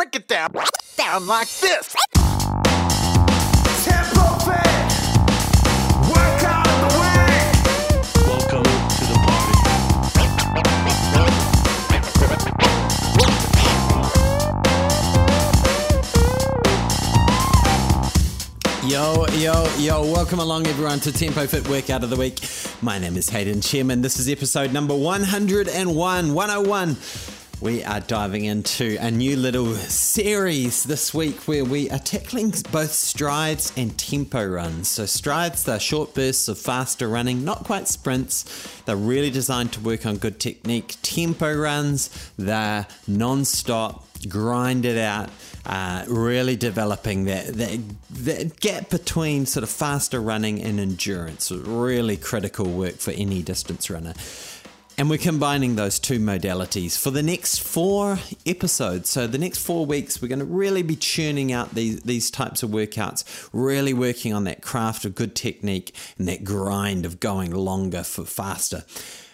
Break it down, down like this. Tempo fit. Work out the way. Welcome to the party. Yo, yo, yo, welcome along everyone to Tempo Fit Workout of the Week. My name is Hayden Shearman. This is episode number 101, 101. We are diving into a new little series this week where we are tackling both strides and tempo runs. So, strides, they're short bursts of faster running, not quite sprints. They're really designed to work on good technique. Tempo runs, they're non stop, grind it out uh, really developing that, that that gap between sort of faster running and endurance. Really critical work for any distance runner. And we're combining those two modalities for the next four episodes. So, the next four weeks, we're going to really be churning out these, these types of workouts, really working on that craft of good technique and that grind of going longer for faster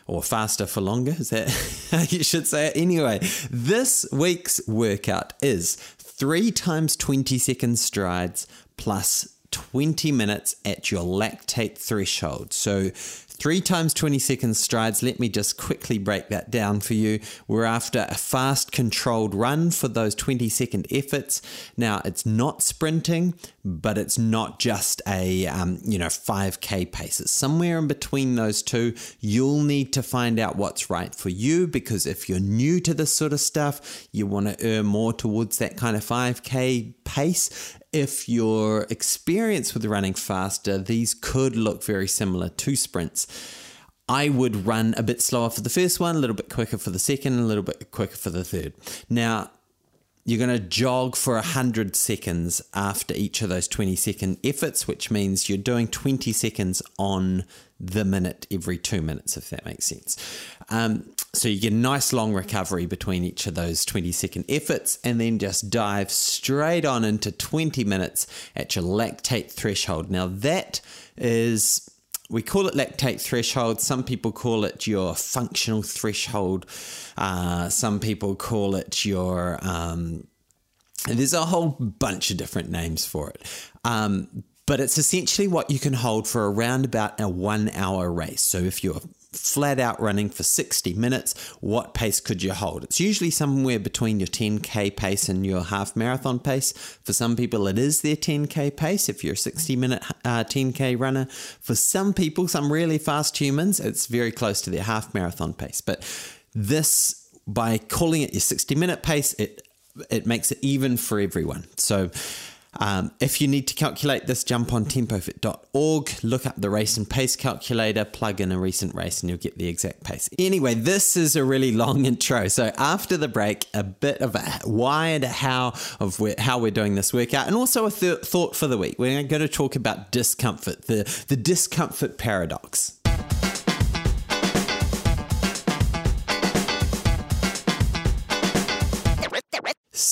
or faster for longer. Is that you should say it? Anyway, this week's workout is three times 20 second strides plus 20 minutes at your lactate threshold. So, three times 20 second strides. Let me just quickly break that down for you. We're after a fast, controlled run for those 20 second efforts. Now, it's not sprinting, but it's not just a um, you know 5k pace. It's somewhere in between those two. You'll need to find out what's right for you because if you're new to this sort of stuff, you want to err more towards that kind of 5k pace if you're experienced with running faster, these could look very similar to sprints. I would run a bit slower for the first one, a little bit quicker for the second, a little bit quicker for the third. Now, you're going to jog for 100 seconds after each of those 20 second efforts, which means you're doing 20 seconds on the minute every two minutes, if that makes sense. Um, so you get a nice long recovery between each of those 20 second efforts, and then just dive straight on into 20 minutes at your lactate threshold. Now, that is we call it lactate threshold. Some people call it your functional threshold. Uh, some people call it your. Um, there's a whole bunch of different names for it. Um, but it's essentially what you can hold for around about a one hour race. So if you're flat out running for 60 minutes, what pace could you hold? It's usually somewhere between your 10k pace and your half marathon pace. For some people, it is their 10k pace if you're a 60 minute uh, 10k runner. For some people, some really fast humans, it's very close to their half marathon pace. But this, by calling it your 60 minute pace, it it makes it even for everyone. So um, if you need to calculate this, jump on tempofit.org, look up the race and pace calculator, plug in a recent race, and you'll get the exact pace. Anyway, this is a really long intro. So after the break, a bit of a why and how of where, how we're doing this workout, and also a th- thought for the week. We're going to talk about discomfort, the the discomfort paradox.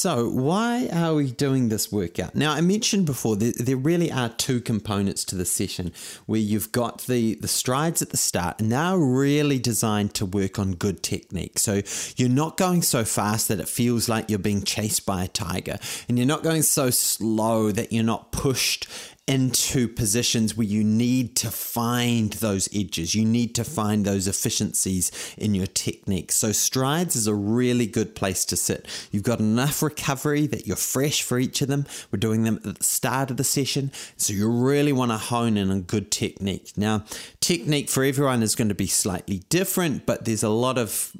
So, why are we doing this workout? Now, I mentioned before there, there really are two components to the session where you've got the, the strides at the start, and they're really designed to work on good technique. So, you're not going so fast that it feels like you're being chased by a tiger, and you're not going so slow that you're not pushed into positions where you need to find those edges. You need to find those efficiencies in your technique. So, strides is a really good place to sit. You've got enough recovery that you're fresh for each of them. We're doing them at the start of the session. So, you really want to hone in on good technique. Now, technique for everyone is going to be slightly different, but there's a lot of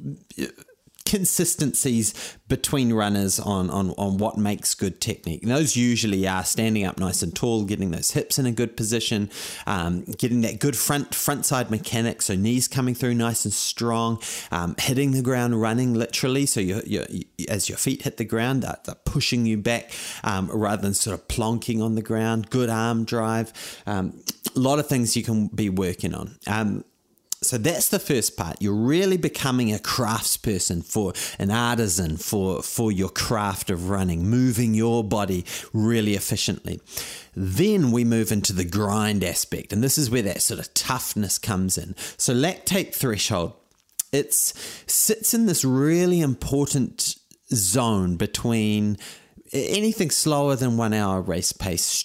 consistencies between runners on, on, on what makes good technique. And those usually are standing up nice and tall, getting those hips in a good position, um, getting that good front front side mechanic, so knees coming through nice and strong, um, hitting the ground running literally, so you you as your feet hit the ground, they're, they're pushing you back um, rather than sort of plonking on the ground. Good arm drive, um, a lot of things you can be working on. So that's the first part. You're really becoming a craftsperson for an artisan for, for your craft of running, moving your body really efficiently. Then we move into the grind aspect, and this is where that sort of toughness comes in. So lactate threshold, it sits in this really important zone between anything slower than one hour race pace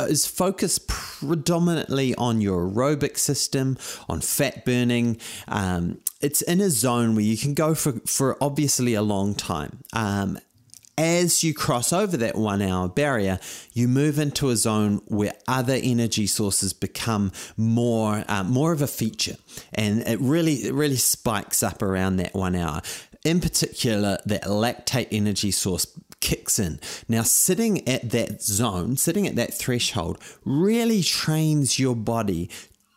is focused predominantly on your aerobic system, on fat burning. Um, it's in a zone where you can go for, for obviously a long time. Um, as you cross over that one hour barrier, you move into a zone where other energy sources become more uh, more of a feature, and it really it really spikes up around that one hour. In particular, that lactate energy source kicks in. Now, sitting at that zone, sitting at that threshold, really trains your body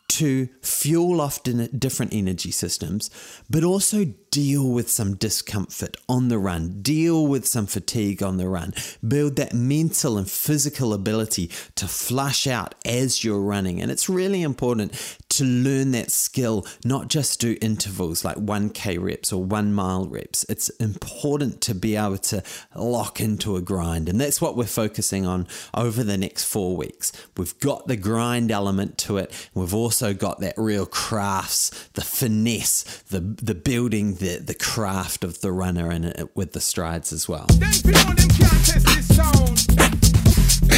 to fuel off different energy systems, but also deal with some discomfort on the run, deal with some fatigue on the run, build that mental and physical ability to flush out as you're running. And it's really important to learn that skill, not just do intervals like 1K reps or one mile reps. It's important to be able to lock into a grind. And that's what we're focusing on over the next four weeks. We've got the grind element to it. We've also got that real crafts, the finesse, the, the building the the craft of the runner and with the strides as well.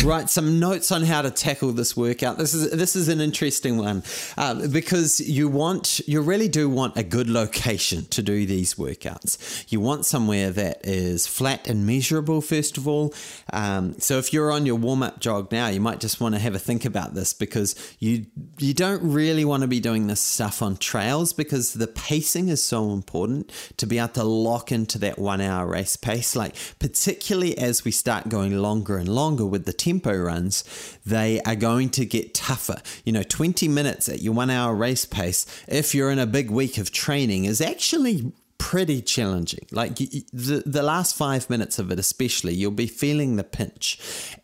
Right, some notes on how to tackle this workout. This is this is an interesting one uh, because you want you really do want a good location to do these workouts. You want somewhere that is flat and measurable first of all. Um, so if you're on your warm up jog now, you might just want to have a think about this because you you don't really want to be doing this stuff on trails because the pacing is so important to be able to lock into that one hour race pace. Like particularly as we start going longer and longer with the tempo runs, they are going to get tougher. You know, 20 minutes at your one hour race pace, if you're in a big week of training, is actually pretty challenging. Like the the last five minutes of it, especially, you'll be feeling the pinch,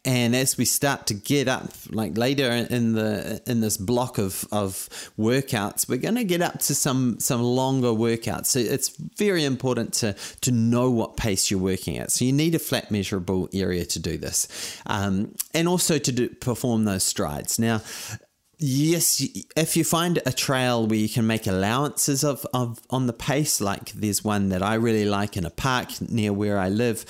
and as we start to get up, like later in the in this block of of workouts, we're going to get up to some some longer workouts. So it's very important to to know what pace you're working at. So you need a flat measurable area to do this, um, and also to do, perform those strides. Now, Yes, if you find a trail where you can make allowances of, of on the pace, like there's one that I really like in a park near where I live.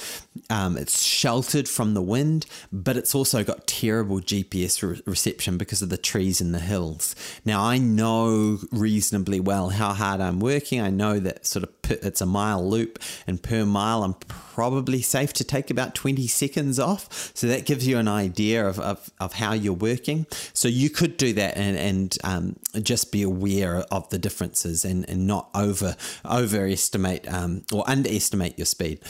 Um, it's sheltered from the wind, but it's also got terrible GPS re- reception because of the trees and the hills. Now I know reasonably well how hard I'm working. I know that sort of it's a mile loop, and per mile I'm probably safe to take about 20 seconds off. So that gives you an idea of, of, of how you're working. So you could do that and, and um, just be aware of the differences and, and not over overestimate um, or underestimate your speed.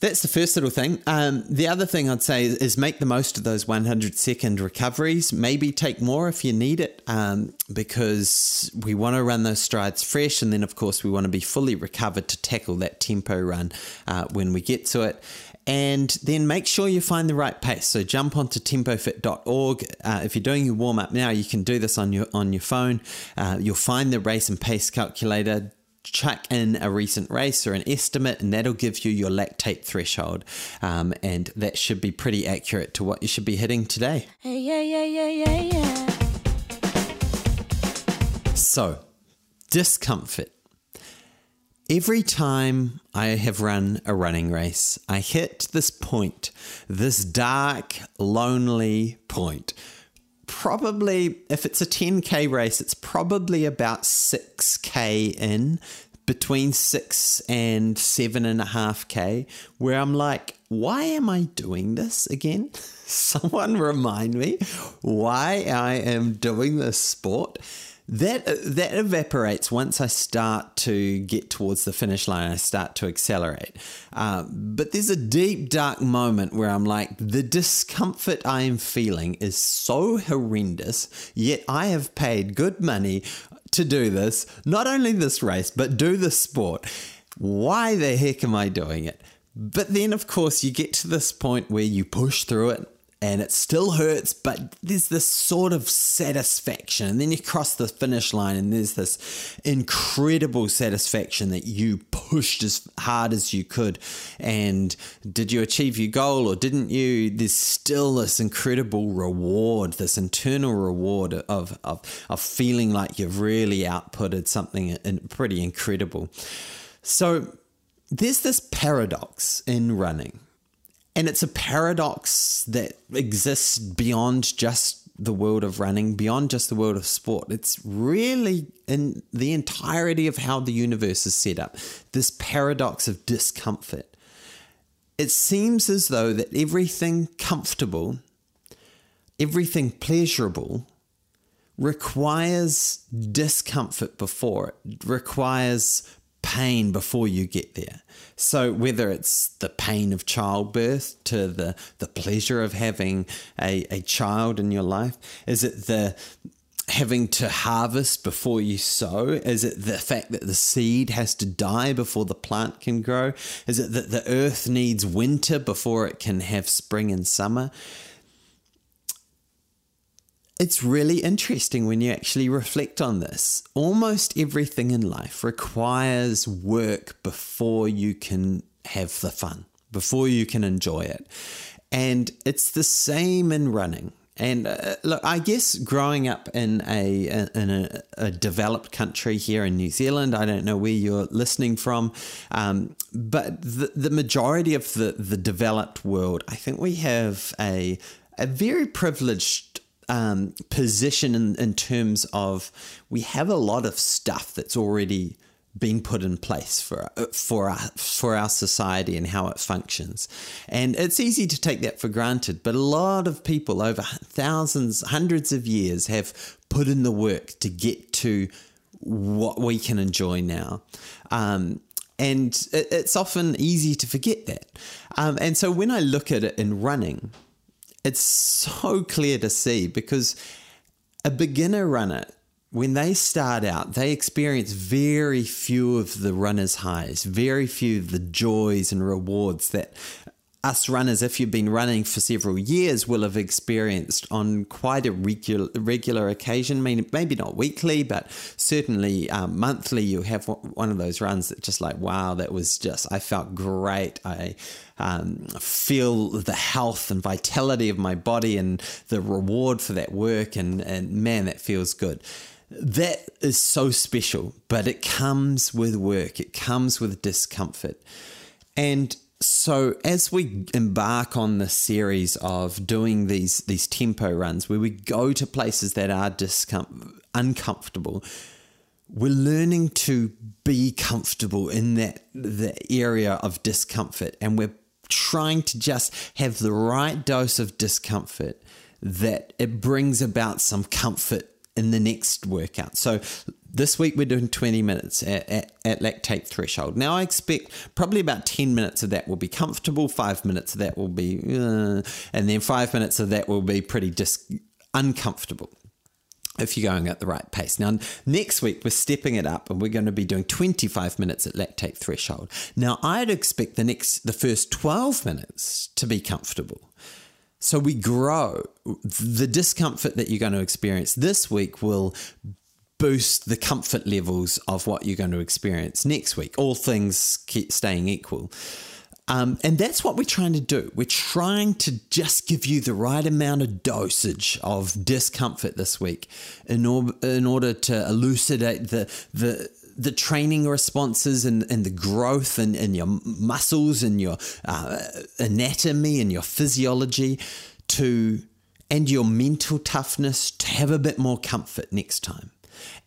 That's the first little thing. Um, the other thing I'd say is make the most of those 100 second recoveries. Maybe take more if you need it, um, because we want to run those strides fresh. And then, of course, we want to be fully recovered to tackle that tempo run uh, when we get to it and then make sure you find the right pace. So jump onto tempofit.org. Uh, if you're doing your warm up now, you can do this on your on your phone. Uh, you'll find the race and pace calculator. Chuck in a recent race or an estimate, and that'll give you your lactate threshold. Um, and that should be pretty accurate to what you should be hitting today. Hey, yeah, yeah, yeah, yeah, yeah. So, discomfort. Every time I have run a running race, I hit this point, this dark, lonely point. Probably, if it's a 10k race, it's probably about 6k in, between 6 and 7.5k, where I'm like, why am I doing this again? Someone remind me why I am doing this sport that that evaporates once I start to get towards the finish line. I start to accelerate, uh, but there's a deep dark moment where I'm like, the discomfort I am feeling is so horrendous. Yet I have paid good money to do this, not only this race, but do the sport. Why the heck am I doing it? But then, of course, you get to this point where you push through it and it still hurts, but there's this sort of satisfaction. And then you cross the finish line, and there's this incredible satisfaction that you pushed as hard as you could. And did you achieve your goal or didn't you? There's still this incredible reward, this internal reward of, of, of feeling like you've really outputted something pretty incredible. So there's this paradox in running And it's a paradox that exists beyond just the world of running, beyond just the world of sport. It's really in the entirety of how the universe is set up this paradox of discomfort. It seems as though that everything comfortable, everything pleasurable, requires discomfort before it, requires pain before you get there. So whether it's the pain of childbirth to the the pleasure of having a, a child in your life, is it the having to harvest before you sow? Is it the fact that the seed has to die before the plant can grow? Is it that the earth needs winter before it can have spring and summer? It's really interesting when you actually reflect on this. Almost everything in life requires work before you can have the fun, before you can enjoy it. And it's the same in running. And uh, look, I guess growing up in a in a, a, developed country here in New Zealand, I don't know where you're listening from, um, but the the majority of the the developed world, I think we have a a very privileged um, position in, in terms of we have a lot of stuff that's already been put in place for for our, for our society and how it functions. And it's easy to take that for granted, but a lot of people over thousands, hundreds of years have put in the work to get to what we can enjoy now. Um, and it, it's often easy to forget that. Um, and so when I look at it in running, it's so clear to see because a beginner runner when they start out, they experience very few of the runner's highs, very few of the joys and rewards that us runners, if you've been running for several years, will have experienced on quite a regular, regular occasion. Maybe not weekly, but certainly um, monthly. You have one of those runs that just like, wow, that was just, I felt great. I um, feel the health and vitality of my body and the reward for that work. And, and man, that feels good. That is so special, but it comes with work, it comes with discomfort. And so as we embark on this series of doing these these tempo runs where we go to places that are discom- uncomfortable we're learning to be comfortable in that the area of discomfort and we're trying to just have the right dose of discomfort that it brings about some comfort in the next workout. So this week we're doing 20 minutes at, at, at, lactate threshold. Now I expect probably about 10 minutes of that will be comfortable, five minutes of that will be, uh, and then five minutes of that will be pretty dis- uncomfortable if you're going at the right pace. Now, next week, we're stepping it up and we're going to be doing 25 minutes at lactate threshold. Now, I'd expect the next, the first 12 minutes to be comfortable. So we grow. The discomfort that you're going to experience this week will boost the comfort levels of what you're going to experience next week, all things keep staying equal. Um, and that's what we're trying to do. We're trying to just give you the right amount of dosage of discomfort this week in, or, in order to elucidate the, the, the training responses and, and the growth in, in your muscles and your uh, anatomy and your physiology to and your mental toughness to have a bit more comfort next time.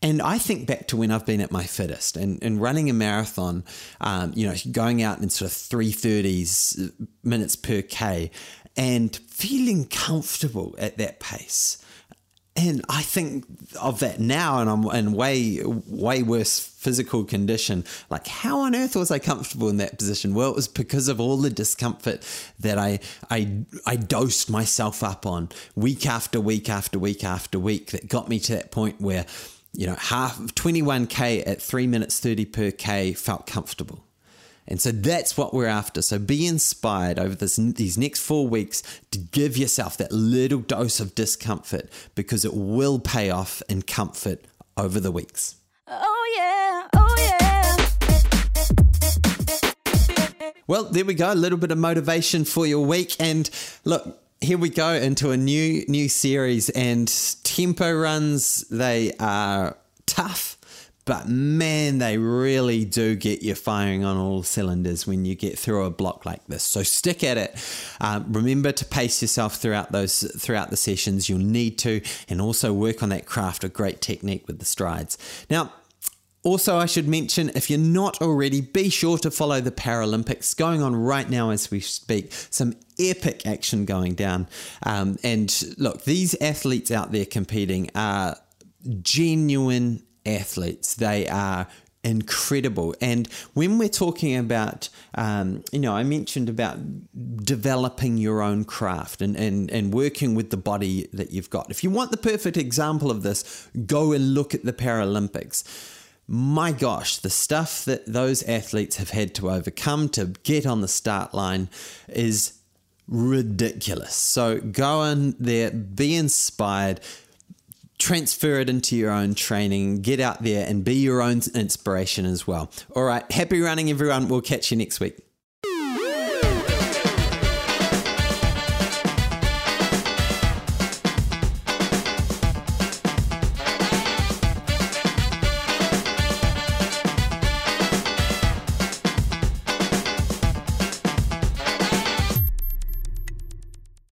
And I think back to when I've been at my fittest and, and running a marathon, um, you know, going out in sort of 330s minutes per K and feeling comfortable at that pace. And I think of that now, and I'm in way, way worse physical condition. Like, how on earth was I comfortable in that position? Well, it was because of all the discomfort that I, I, I dosed myself up on week after week after week after week that got me to that point where you know, half 21k at three minutes 30 per k felt comfortable. And so that's what we're after. So be inspired over this, these next four weeks to give yourself that little dose of discomfort because it will pay off in comfort over the weeks. Oh, yeah. Oh, yeah. Well, there we go. A little bit of motivation for your week. And look, here we go into a new new series and tempo runs they are tough but man, they really do get you firing on all cylinders when you get through a block like this. So stick at it. Um, remember to pace yourself throughout those throughout the sessions. You'll need to, and also work on that craft of great technique with the strides. Now. Also, I should mention if you're not already, be sure to follow the Paralympics going on right now as we speak. Some epic action going down. Um, and look, these athletes out there competing are genuine athletes. They are incredible. And when we're talking about, um, you know, I mentioned about developing your own craft and, and, and working with the body that you've got. If you want the perfect example of this, go and look at the Paralympics my gosh, the stuff that those athletes have had to overcome to get on the start line is ridiculous. So go in there, be inspired, transfer it into your own training, get out there and be your own inspiration as well. All right, happy running, everyone. We'll catch you next week.